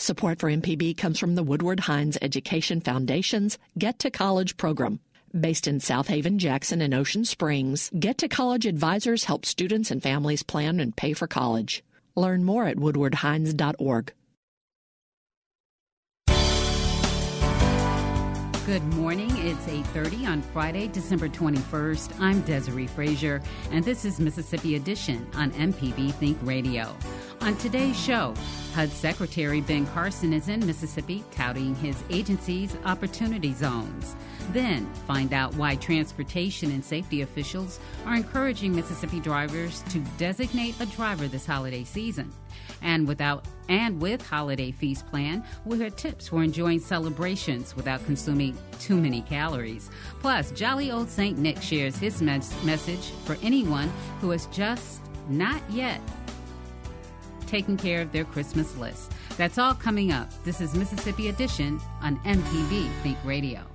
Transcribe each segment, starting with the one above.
Support for MPB comes from the Woodward Hines Education Foundation's Get to College program. Based in Southaven, Jackson, and Ocean Springs, Get to College advisors help students and families plan and pay for college. Learn more at woodwardhines.org. Good morning. It's 8:30 on Friday, December 21st. I'm Desiree Frazier, and this is Mississippi Edition on MPB Think Radio. On today's show, HUD Secretary Ben Carson is in Mississippi touting his agency's opportunity zones. Then, find out why transportation and safety officials are encouraging Mississippi drivers to designate a driver this holiday season. And without and with Holiday Feast Plan, we'll hear tips for enjoying celebrations without consuming too many calories. Plus, jolly old Saint Nick shares his mes- message for anyone who has just not yet taken care of their Christmas list. That's all coming up. This is Mississippi Edition on MPB Think Radio.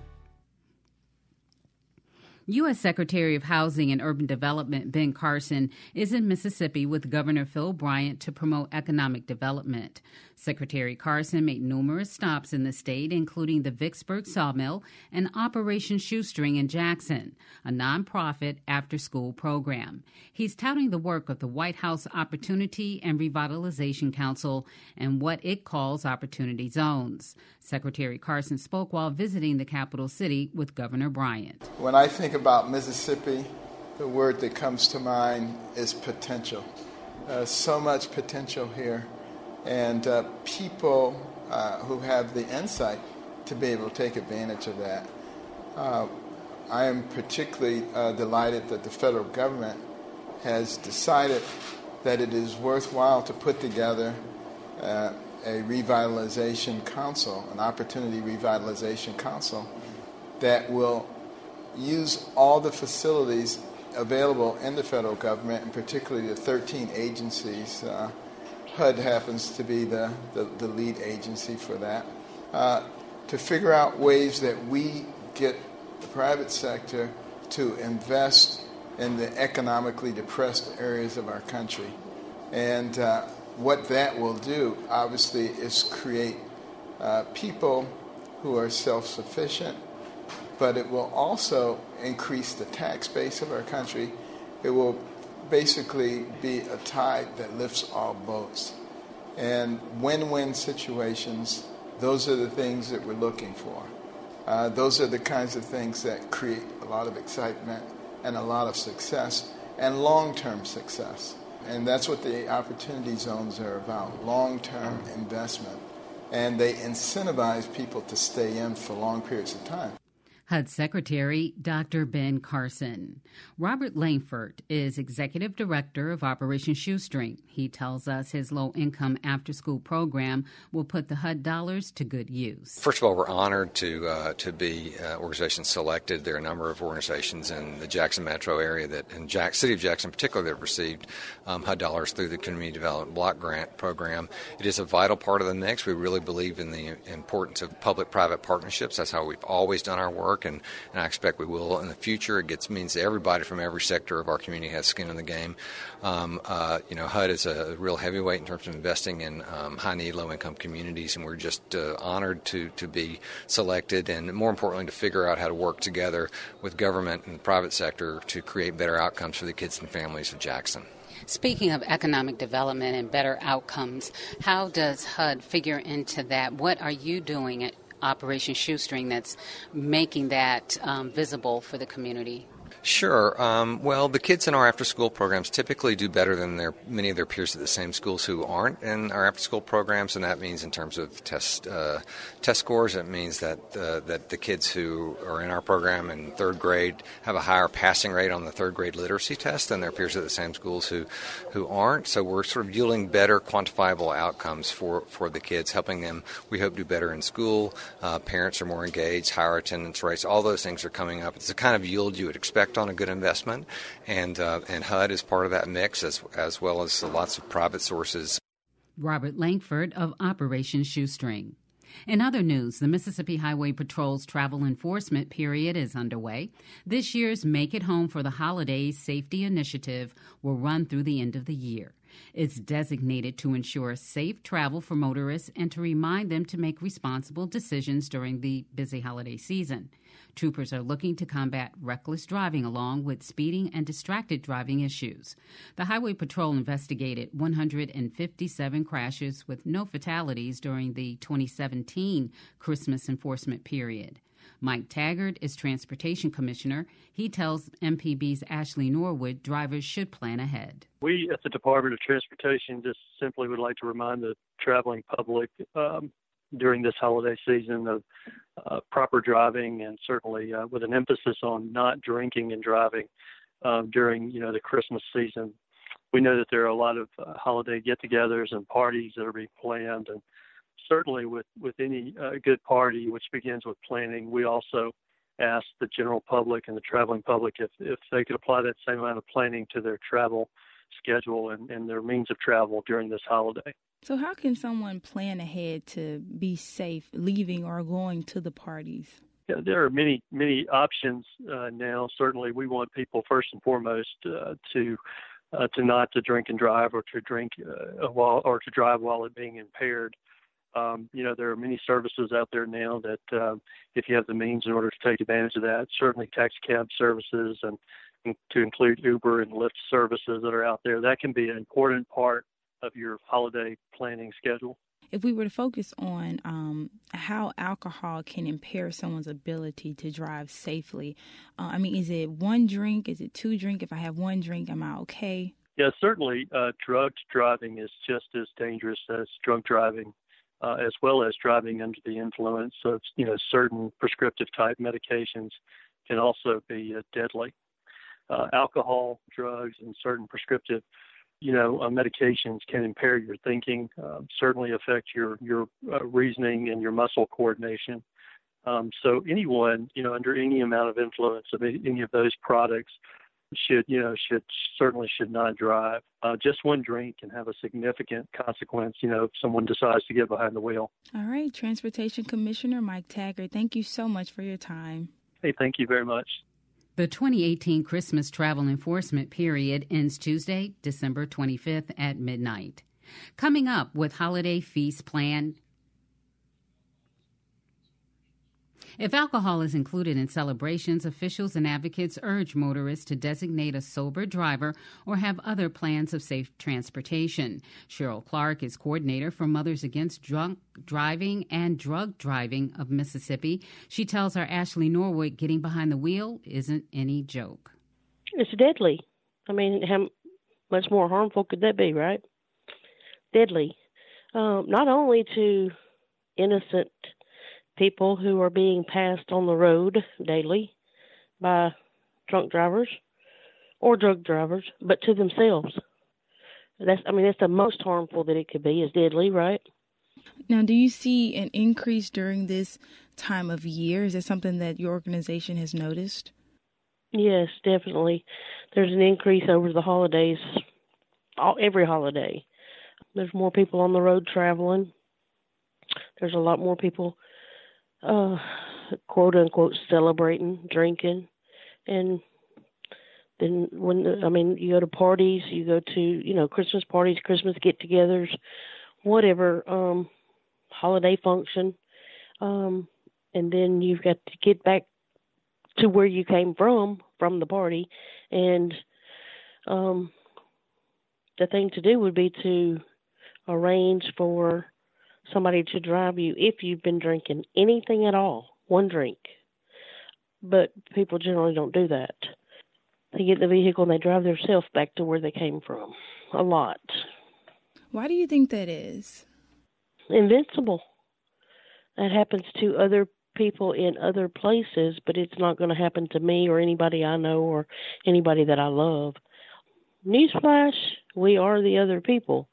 U.S. Secretary of Housing and Urban Development Ben Carson is in Mississippi with Governor Phil Bryant to promote economic development. Secretary Carson made numerous stops in the state, including the Vicksburg Sawmill and Operation Shoestring in Jackson, a nonprofit after school program. He's touting the work of the White House Opportunity and Revitalization Council and what it calls opportunity zones. Secretary Carson spoke while visiting the capital city with Governor Bryant. When I think about Mississippi, the word that comes to mind is potential. Uh, so much potential here and uh, people uh, who have the insight to be able to take advantage of that. Uh, I am particularly uh, delighted that the federal government has decided that it is worthwhile to put together uh, a revitalization council, an opportunity revitalization council, that will use all the facilities available in the federal government, and particularly the 13 agencies uh, HUD happens to be the, the, the lead agency for that, uh, to figure out ways that we get the private sector to invest in the economically depressed areas of our country. And uh, what that will do, obviously, is create uh, people who are self sufficient, but it will also increase the tax base of our country. It will basically be a tide that lifts all boats. And win win situations, those are the things that we're looking for. Uh, those are the kinds of things that create a lot of excitement and a lot of success and long term success. And that's what the opportunity zones are about long term investment. And they incentivize people to stay in for long periods of time. HUD Secretary Dr. Ben Carson. Robert Langford is Executive Director of Operation Shoestring. He tells us his low income after school program will put the HUD dollars to good use. First of all, we're honored to, uh, to be uh, organizations selected. There are a number of organizations in the Jackson metro area that, in Jack, City of Jackson particularly, that have received um, HUD dollars through the Community Development Block Grant Program. It is a vital part of the mix. We really believe in the importance of public private partnerships. That's how we've always done our work work, and, and I expect we will in the future. It gets means everybody from every sector of our community has skin in the game. Um, uh, you know, HUD is a real heavyweight in terms of investing in um, high need, low income communities, and we're just uh, honored to to be selected, and more importantly, to figure out how to work together with government and the private sector to create better outcomes for the kids and families of Jackson. Speaking of economic development and better outcomes, how does HUD figure into that? What are you doing at Operation Shoestring that's making that um, visible for the community? Sure. Um, well, the kids in our after-school programs typically do better than their many of their peers at the same schools who aren't in our after-school programs, and that means in terms of test uh, test scores, it means that uh, that the kids who are in our program in third grade have a higher passing rate on the third grade literacy test than their peers at the same schools who who aren't. So we're sort of yielding better quantifiable outcomes for for the kids, helping them. We hope do better in school. Uh, parents are more engaged, higher attendance rates. All those things are coming up. It's the kind of yield you would expect on a good investment, and uh, and HUD is part of that mix as as well as lots of private sources. Robert Langford of Operation Shoestring. In other news, the Mississippi Highway Patrol's travel enforcement period is underway. This year's Make It Home for the Holidays Safety Initiative will run through the end of the year. It's designated to ensure safe travel for motorists and to remind them to make responsible decisions during the busy holiday season. Troopers are looking to combat reckless driving along with speeding and distracted driving issues. The Highway Patrol investigated 157 crashes with no fatalities during the 2017 Christmas enforcement period. Mike Tagert is Transportation Commissioner. He tells MPB's Ashley Norwood drivers should plan ahead. We at the Department of Transportation just simply would like to remind the traveling public um, during this holiday season of uh, proper driving and certainly uh, with an emphasis on not drinking and driving um, during you know the Christmas season. We know that there are a lot of uh, holiday get-togethers and parties that are being planned, and certainly with with any uh, good party, which begins with planning, we also ask the general public and the traveling public if if they could apply that same amount of planning to their travel schedule and, and their means of travel during this holiday. So, how can someone plan ahead to be safe leaving or going to the parties? Yeah, there are many many options uh, now. Certainly, we want people first and foremost uh, to uh, to not to drink and drive, or to drink uh, while or to drive while it being impaired. Um, you know, there are many services out there now that, uh, if you have the means in order to take advantage of that, certainly taxi cab services and, and to include Uber and Lyft services that are out there, that can be an important part of your holiday planning schedule. If we were to focus on um, how alcohol can impair someone's ability to drive safely, uh, I mean, is it one drink? Is it two drink? If I have one drink, am I okay? Yeah, certainly. Uh, drugged driving is just as dangerous as drunk driving, uh, as well as driving under the influence of you know certain prescriptive type medications can also be uh, deadly. Uh, alcohol, drugs, and certain prescriptive you know, uh, medications can impair your thinking, uh, certainly affect your your uh, reasoning and your muscle coordination. Um, so anyone, you know, under any amount of influence of any of those products should, you know, should certainly should not drive. Uh, just one drink can have a significant consequence, you know, if someone decides to get behind the wheel. All right, Transportation Commissioner Mike Tagert, thank you so much for your time. Hey, thank you very much. The 2018 Christmas travel enforcement period ends Tuesday, December 25th at midnight. Coming up with holiday feast plan If alcohol is included in celebrations, officials and advocates urge motorists to designate a sober driver or have other plans of safe transportation. Cheryl Clark is coordinator for Mothers Against Drunk Driving and Drug Driving of Mississippi. She tells our Ashley Norwood getting behind the wheel isn't any joke. It's deadly. I mean, how much more harmful could that be, right? Deadly. Um, not only to innocent people who are being passed on the road daily by drunk drivers or drug drivers, but to themselves. That's I mean that's the most harmful that it could be is deadly, right? Now, do you see an increase during this time of year? Is that something that your organization has noticed? Yes, definitely. There's an increase over the holidays, all, every holiday. There's more people on the road traveling. There's a lot more people uh, quote unquote celebrating, drinking, and then when I mean you go to parties, you go to you know Christmas parties, Christmas get-togethers, whatever um, holiday function, um, and then you've got to get back to where you came from from the party, and um, the thing to do would be to arrange for somebody to drive you if you've been drinking anything at all, one drink. But people generally don't do that. they get in the vehicle and they drive themselves back to where they came from. A lot. Why do you think that is? Invincible. That happens to other people in other places, but it's not going to happen to me or anybody I know or anybody that I love. Newsflash, we are the other people.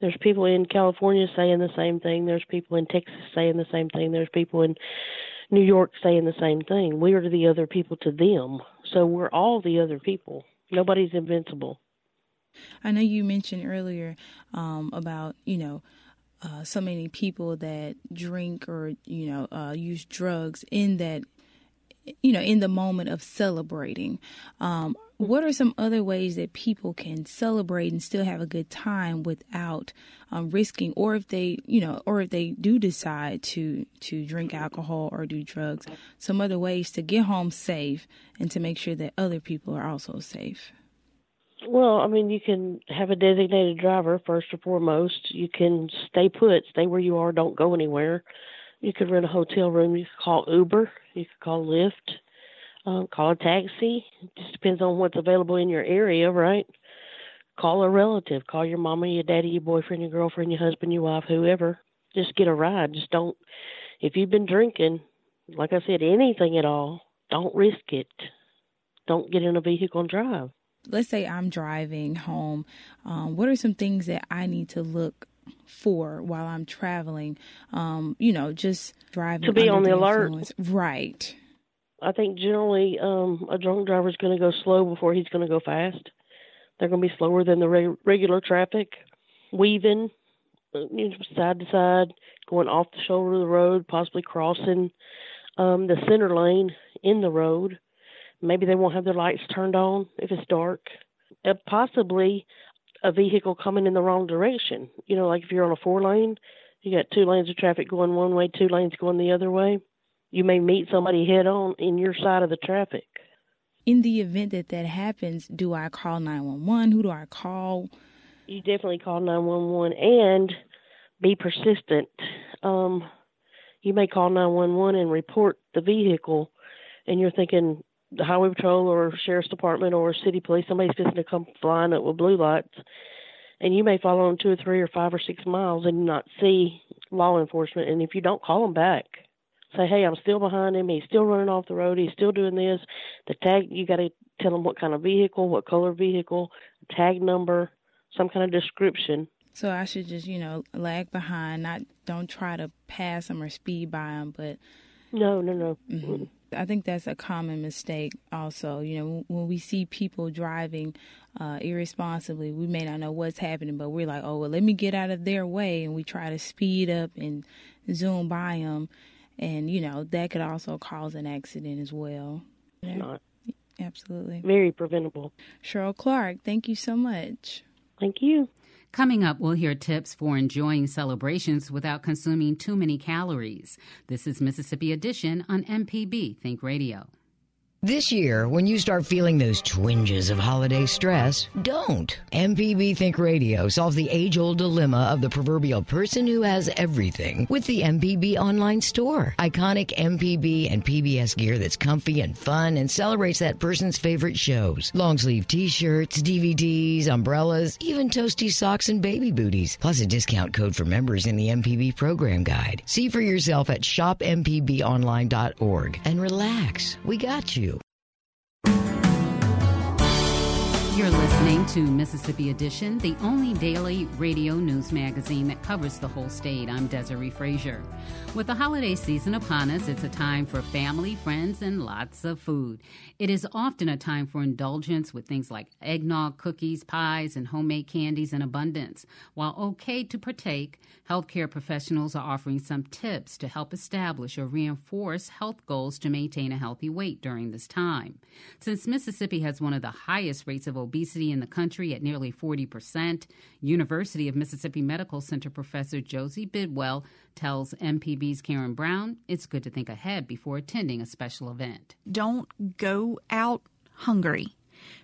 There's people in California saying the same thing. There's people in Texas saying the same thing. There's people in New York saying the same thing. We are the other people to them. So we're all the other people. Nobody's invincible. I know you mentioned earlier um, about, you know, uh, so many people that drink or, you know, uh, use drugs in that, you know, in the moment of celebrating. Um, what are some other ways that people can celebrate and still have a good time without um, risking, or if they, you know, or if they do decide to to drink alcohol or do drugs, some other ways to get home safe and to make sure that other people are also safe? Well, I mean, you can have a designated driver first and foremost. You can stay put, stay where you are, don't go anywhere. You could rent a hotel room. You could call Uber. You could call Lyft um, call a taxi. It just depends on what's available in your area, right? Call a relative. Call your mama, your daddy, your boyfriend, your girlfriend, your husband, your wife, whoever. Just get a ride. Just don't. If you've been drinking, like I said, anything at all, don't risk it. Don't get in a vehicle and drive. Let's say I'm driving home. Um, what are some things that I need to look for while I'm traveling? Um, you know, just driving to be on the, the alert. Right. I think generally um, a drunk driver is going to go slow before he's going to go fast. They're going to be slower than the re- regular traffic, weaving you know, side to side, going off the shoulder of the road, possibly crossing um, the center lane in the road. Maybe they won't have their lights turned on if it's dark. Uh, possibly a vehicle coming in the wrong direction. You know, like if you're on a four lane, you got two lanes of traffic going one way, two lanes going the other way you may meet somebody head on in your side of the traffic. In the event that that happens, do I call 911? Who do I call? You definitely call 911 and be persistent. Um, you may call 911 and report the vehicle, and you're thinking the highway patrol or sheriff's department or city police, somebody's just to come flying up with blue lights, and you may follow them two or three or five or six miles and not see law enforcement. And if you don't call them back, say, hey, I'm still behind him. He's still running off the road. He's still doing this. The tag, you got to tell him what kind of vehicle, what color vehicle, tag number, some kind of description. So I should just, you know, lag behind, not don't try to pass him or speed by him, but no, no, no. Mm-hmm. I think that's a common mistake. Also, you know, when we see people driving uh, irresponsibly, we may not know what's happening, but we're like, oh, well, let me get out of their way, and we try to speed up and zoom by them and you know that could also cause an accident as well. Yeah. Not. Absolutely. Very preventable. Cheryl Clark, thank you so much. Thank you. Coming up, we'll hear tips for enjoying celebrations without consuming too many calories. This is Mississippi Edition on MPB Think Radio. This year, when you start feeling those twinges of holiday stress, don't. MPB Think Radio solves the age old dilemma of the proverbial person who has everything with the MPB online store. Iconic MPB and PBS gear that's comfy and fun and celebrates that person's favorite shows. Long sleeve t shirts, DVDs, umbrellas, even toasty socks and baby booties, plus a discount code for members in the MPB program guide. See for yourself at shopmpbonline.org and relax. We got you. You're listening to Mississippi Edition, the only daily radio news magazine that covers the whole state. I'm Desiree Frazier. With the holiday season upon us, it's a time for family, friends, and lots of food. It is often a time for indulgence with things like eggnog, cookies, pies, and homemade candies in abundance. While okay to partake, healthcare professionals are offering some tips to help establish or reinforce health goals to maintain a healthy weight during this time. Since Mississippi has one of the highest rates of obesity in the country at nearly 40%. University of Mississippi Medical Center professor Josie Bidwell tells MPB's Karen Brown it's good to think ahead before attending a special event. Don't go out hungry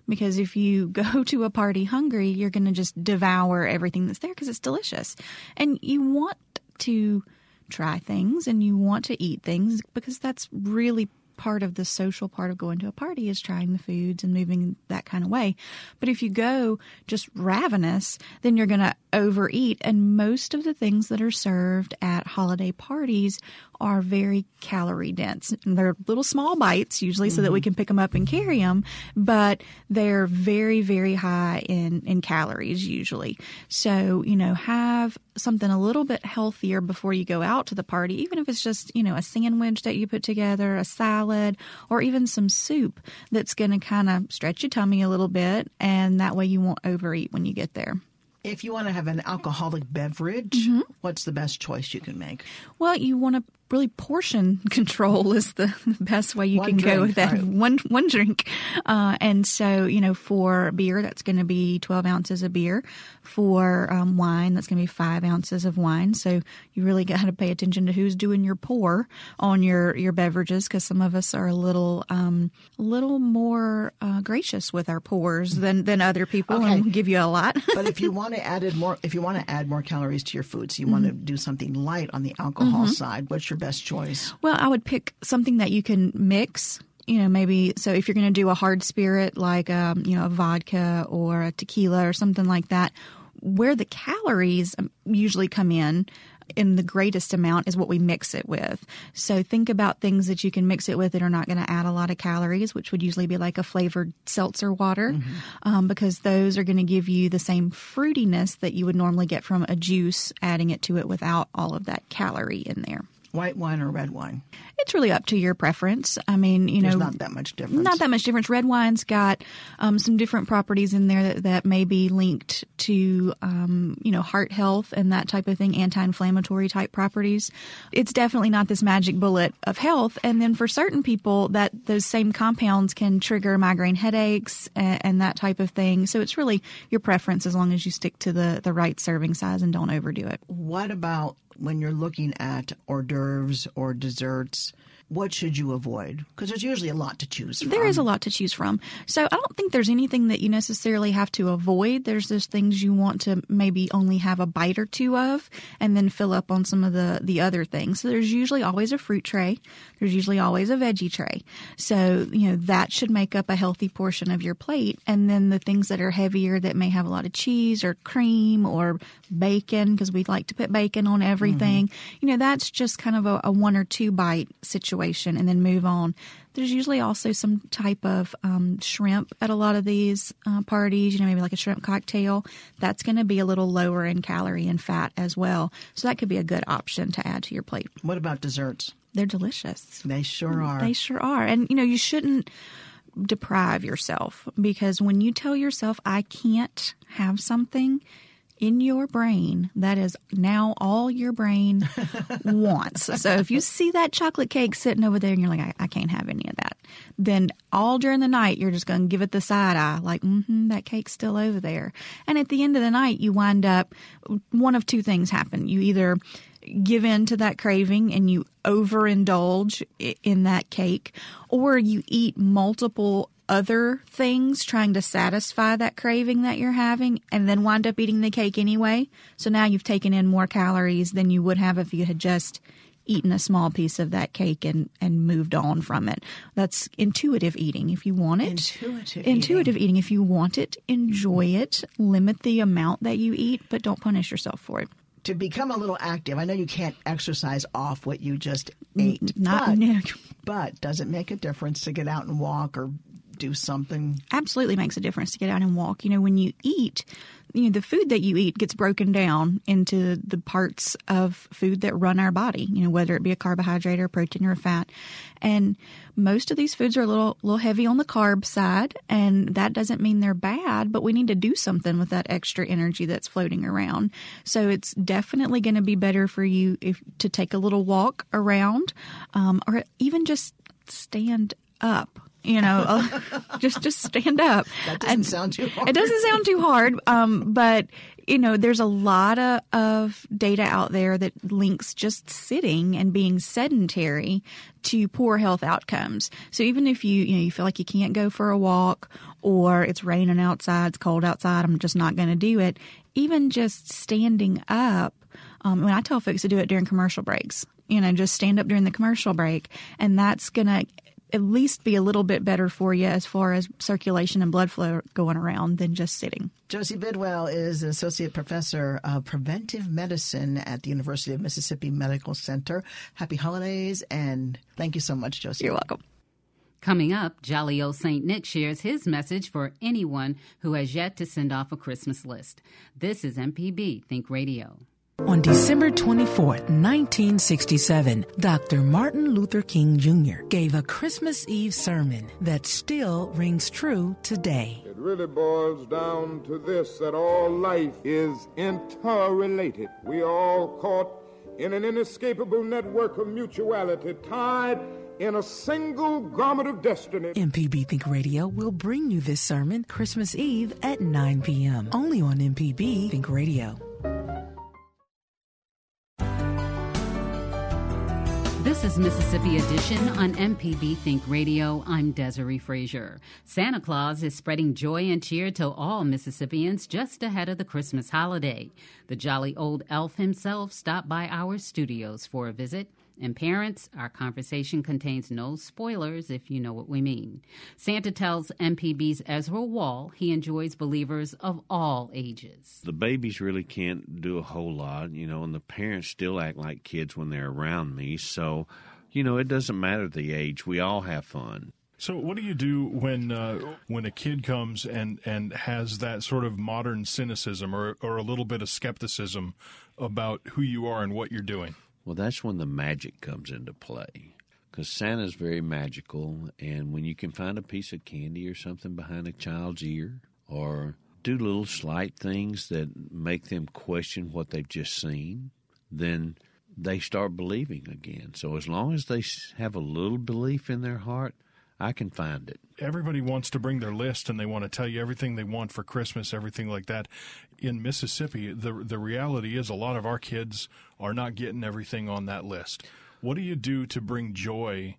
because if you go to a party hungry, you're going to just devour everything that's there because it's delicious. And you want to try things and you want to eat things because that's really part of the social part of going to a party is trying the foods and moving that kind of way. But if you go just ravenous, then you're going to overeat. And most of the things that are served at holiday parties are very calorie dense. And they're little small bites usually so that we can pick them up and carry them, but they're very, very high in, in calories usually. So, you know, have something a little bit healthier before you go out to the party, even if it's just, you know, a sandwich that you put together, a salad, or even some soup that's going to kind of stretch your tummy a little bit. And that way you won't overeat when you get there. If you want to have an alcoholic beverage, Mm-hmm. what's the best choice you can make? Well, you want to really portion control is the best way you One can go with that right. one one drink. Uh, and so, you know, for beer, that's going to be twelve ounces of beer. For um, wine, that's going to be five ounces of wine. So you really got to pay attention to who's doing your pour on your your beverages because some of us are a little um, a little more uh, gracious with our pours than than other people Okay. and give you a lot. but if you want to add more, if you want to add more calories to your food, so you want to Mm-hmm. do something light on the alcohol side, what's your best choice? Well, I would pick something that you can mix. You know, maybe so if you're going to do a hard spirit like um, you know a vodka or a tequila or something like that, where the calories um, usually come in in the greatest amount is what we mix it with. So think about things that you can mix it with that are not going to add a lot of calories, which would usually be like a flavored seltzer water, um, because those are going to give you the same fruitiness that you would normally get from a juice, adding it to it without all of that calorie in there. White wine or red wine? It's really up to your preference. I mean, you know There's know, not that much difference. not that much difference. Red wine's got um, some different properties in there that, that may be linked to, um, you know, heart health and that type of thing, anti-inflammatory type properties. It's definitely not this magic bullet of health. And then for certain people, that those same compounds can trigger migraine headaches and, and that type of thing. So it's really your preference as long as you stick to the the right serving size and don't overdo it. What about when you're looking at hors d'oeuvres or desserts? What should you avoid? Because there's usually a lot to choose from. There is a lot to choose from. So I don't think there's anything that you necessarily have to avoid. There's just things you want to maybe only have a bite or two of and then fill up on some of the, the other things. So there's usually always a fruit tray. There's usually always a veggie tray. So, you know, that should make up a healthy portion of your plate. And then the things that are heavier that may have a lot of cheese or cream or bacon, because we like to put bacon on everything, mm-hmm. you know, that's just kind of a, a one or two bite situation and then move on. There's usually also some type of um, shrimp at a lot of these uh, parties, you know, maybe like a shrimp cocktail. That's going to be a little lower in calorie and fat as well. So that could be a good option to add to your plate. What about desserts? They're delicious. They sure are. They sure are. And, you know, you shouldn't deprive yourself because when you tell yourself, I can't have something in your brain, that is now all your brain wants. So if you see that chocolate cake sitting over there and you're like, I, I can't have any of that, then all during the night, you're just going to give it the side eye, like, mm-hmm, that cake's still over there. And at the end of the night, you wind up, one of two things happen. You either give in to that craving and you overindulge in that cake, or you eat multiple other things trying to satisfy that craving that you're having and then wind up eating the cake anyway. So now you've taken in more calories than you would have if you had just eaten a small piece of that cake and, and moved on from it. That's intuitive eating if you want it. Intuitive Intuitive eating. If you want it, enjoy it. Limit the amount that you eat, but don't punish yourself for it. to become a little active, I know you can't exercise off what you just ate. Not but, no. but does it make a difference to get out and walk or do something? absolutely makes a difference to get out and walk. You know, when you eat, you know, the food that you eat gets broken down into the parts of food that run our body, you know, whether it be a carbohydrate or protein or a fat. And most of these foods are a little little heavy on the carb side, and that doesn't mean they're bad, but we need to do something with that extra energy that's floating around. So it's definitely going to be better for you if to take a little walk around, um, or even just stand up you know just just stand up. That doesn't And sound too hard. it doesn't sound too hard um, but you know there's a lot of, of data out there that links just sitting and being sedentary to poor health outcomes. So even if you you know you feel like you can't go for a walk or it's raining outside it's cold outside i'm just not going to do it. Even just standing up um, when i tell folks to do it during commercial breaks you know just stand up during the commercial break and that's going to at least be a little bit better for you as far as circulation and blood flow going around than just sitting. Josie Bidwell is an associate professor of preventive medicine at the University of Mississippi Medical Center. Happy holidays and thank you so much, Josie. You're welcome. Coming up, Jolly Old St. Nick shares his message for anyone who has yet to send off a Christmas list. This is MPB Think Radio. On December 24, 1967, Dr. Martin Luther King Jr. gave a Christmas Eve sermon that still rings true today. It really boils down to this that all life is interrelated. We are all caught in an inescapable network of mutuality tied in a single garment of destiny. MPB Think Radio will bring you this sermon Christmas Eve at 9 p.m. only on MPB Think Radio. This is Mississippi Edition on MPB Think Radio. I'm Desiree Frazier. Santa Claus is spreading joy and cheer to all Mississippians just ahead of the Christmas holiday. The jolly old elf himself stopped by our studios for a visit. And parents, our conversation contains no spoilers if you know what we mean. Santa tells MPB's Ezra Wall he enjoys believers of all ages. The babies really can't do a whole lot, you know, and the parents still act like kids when they're around me. So, you know, it doesn't matter the age. We all have fun. So, what do you do when uh, when a kid comes and, and has that sort of modern cynicism or or a little bit of skepticism about who you are and what you're doing? Well, that's when the magic comes into play. Because Santa's very magical, and when you can find a piece of candy or something behind a child's ear, or do little slight things that make them question what they've just seen, then they start believing again. So as long as they have a little belief in their heart, I can find it. Everybody wants to bring their list and they want to tell you everything they want for Christmas, everything like that. In Mississippi, the the reality is a lot of our kids are not getting everything on that list. What do you do to bring joy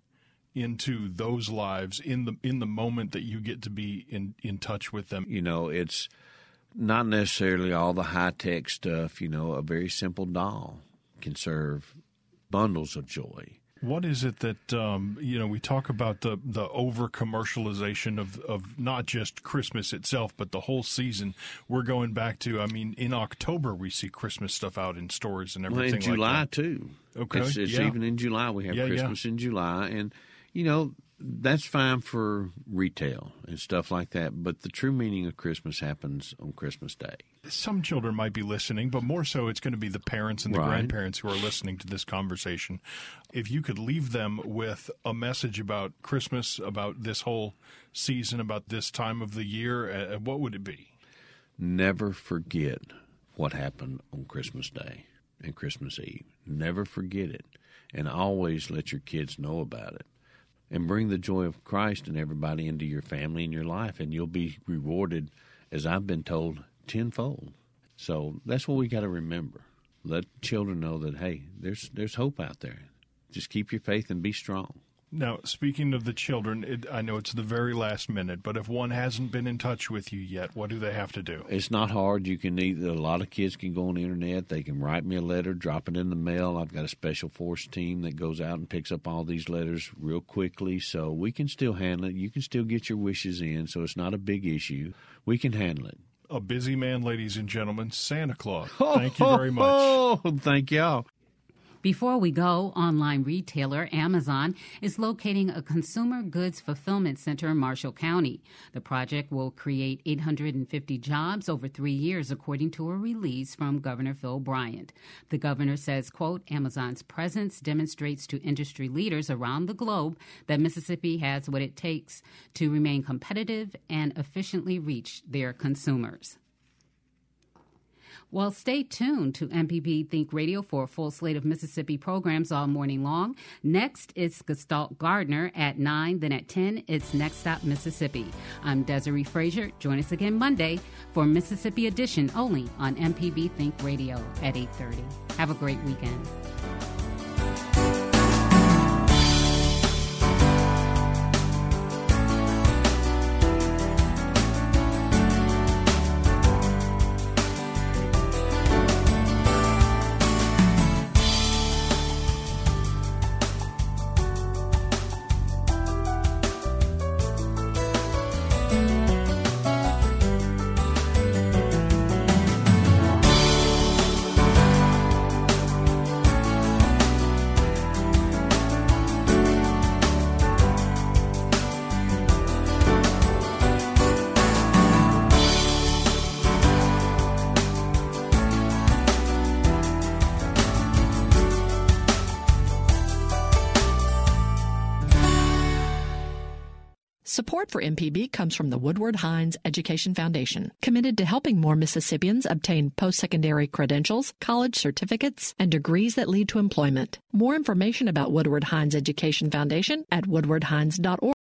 into those lives in the in the moment that you get to be in in touch with them? You know, it's not necessarily all the high tech stuff. You know, a very simple doll can serve bundles of joy what is it that um, you know? We talk about the the over commercialization of of not just Christmas itself, but the whole season. We're going back to. I mean, in October we see Christmas stuff out in stores and everything. Well, in July like too. Okay, it's, it's yeah. even in July we have yeah, Christmas yeah. in July, and you know that's fine for retail and stuff like that. But the true meaning of Christmas happens on Christmas Day. Some children might be listening, but more so it's going to be the parents and the Right. grandparents who are listening to this conversation. If you could leave them with a message about Christmas, about this whole season, about this time of the year, uh, what would it be? Never forget what happened on Christmas Day and Christmas Eve. Never forget it, and always let your kids know about it. And bring the joy of Christ and everybody into your family and your life, and you'll be rewarded, as I've been told, tenfold. So that's what we got to remember. Let children know that hey, there's there's hope out there. Just keep your faith and be strong. Now, speaking of the children, it, I know it's the very last minute, but if one hasn't been in touch with you yet, what do they have to do? It's not hard. You can either a lot of kids can go on the internet. They can write me a letter, drop it in the mail. I've got a special force team that goes out and picks up all these letters real quickly, so we can still handle it. You can still get your wishes in, so it's not a big issue. We can handle it. A busy man, ladies and gentlemen, Santa Claus. Thank you very much. Oh, thank y'all. Before we go, online retailer Amazon is locating a consumer goods fulfillment center in Marshall County. The project will create 850 jobs over three years, according to a release from Governor Phil Bryant. The governor says, quote, Amazon's presence demonstrates to industry leaders around the globe that Mississippi has what it takes to remain competitive and efficiently reach their consumers. Well, stay tuned to MPB Think Radio for a full slate of Mississippi programs all morning long. Next, is Gestalt Gardener at 9. Then at 10, it's Next Stop Mississippi. I'm Desiree Frazier. Join us again Monday for Mississippi Edition only on MPB Think Radio at 8.30. Have a great weekend. For MPB comes from the Woodward Hines Education Foundation, committed to helping more Mississippians obtain post secondary credentials, college certificates, and degrees that lead to employment. More information about Woodward Hines Education Foundation at woodwardhines.org.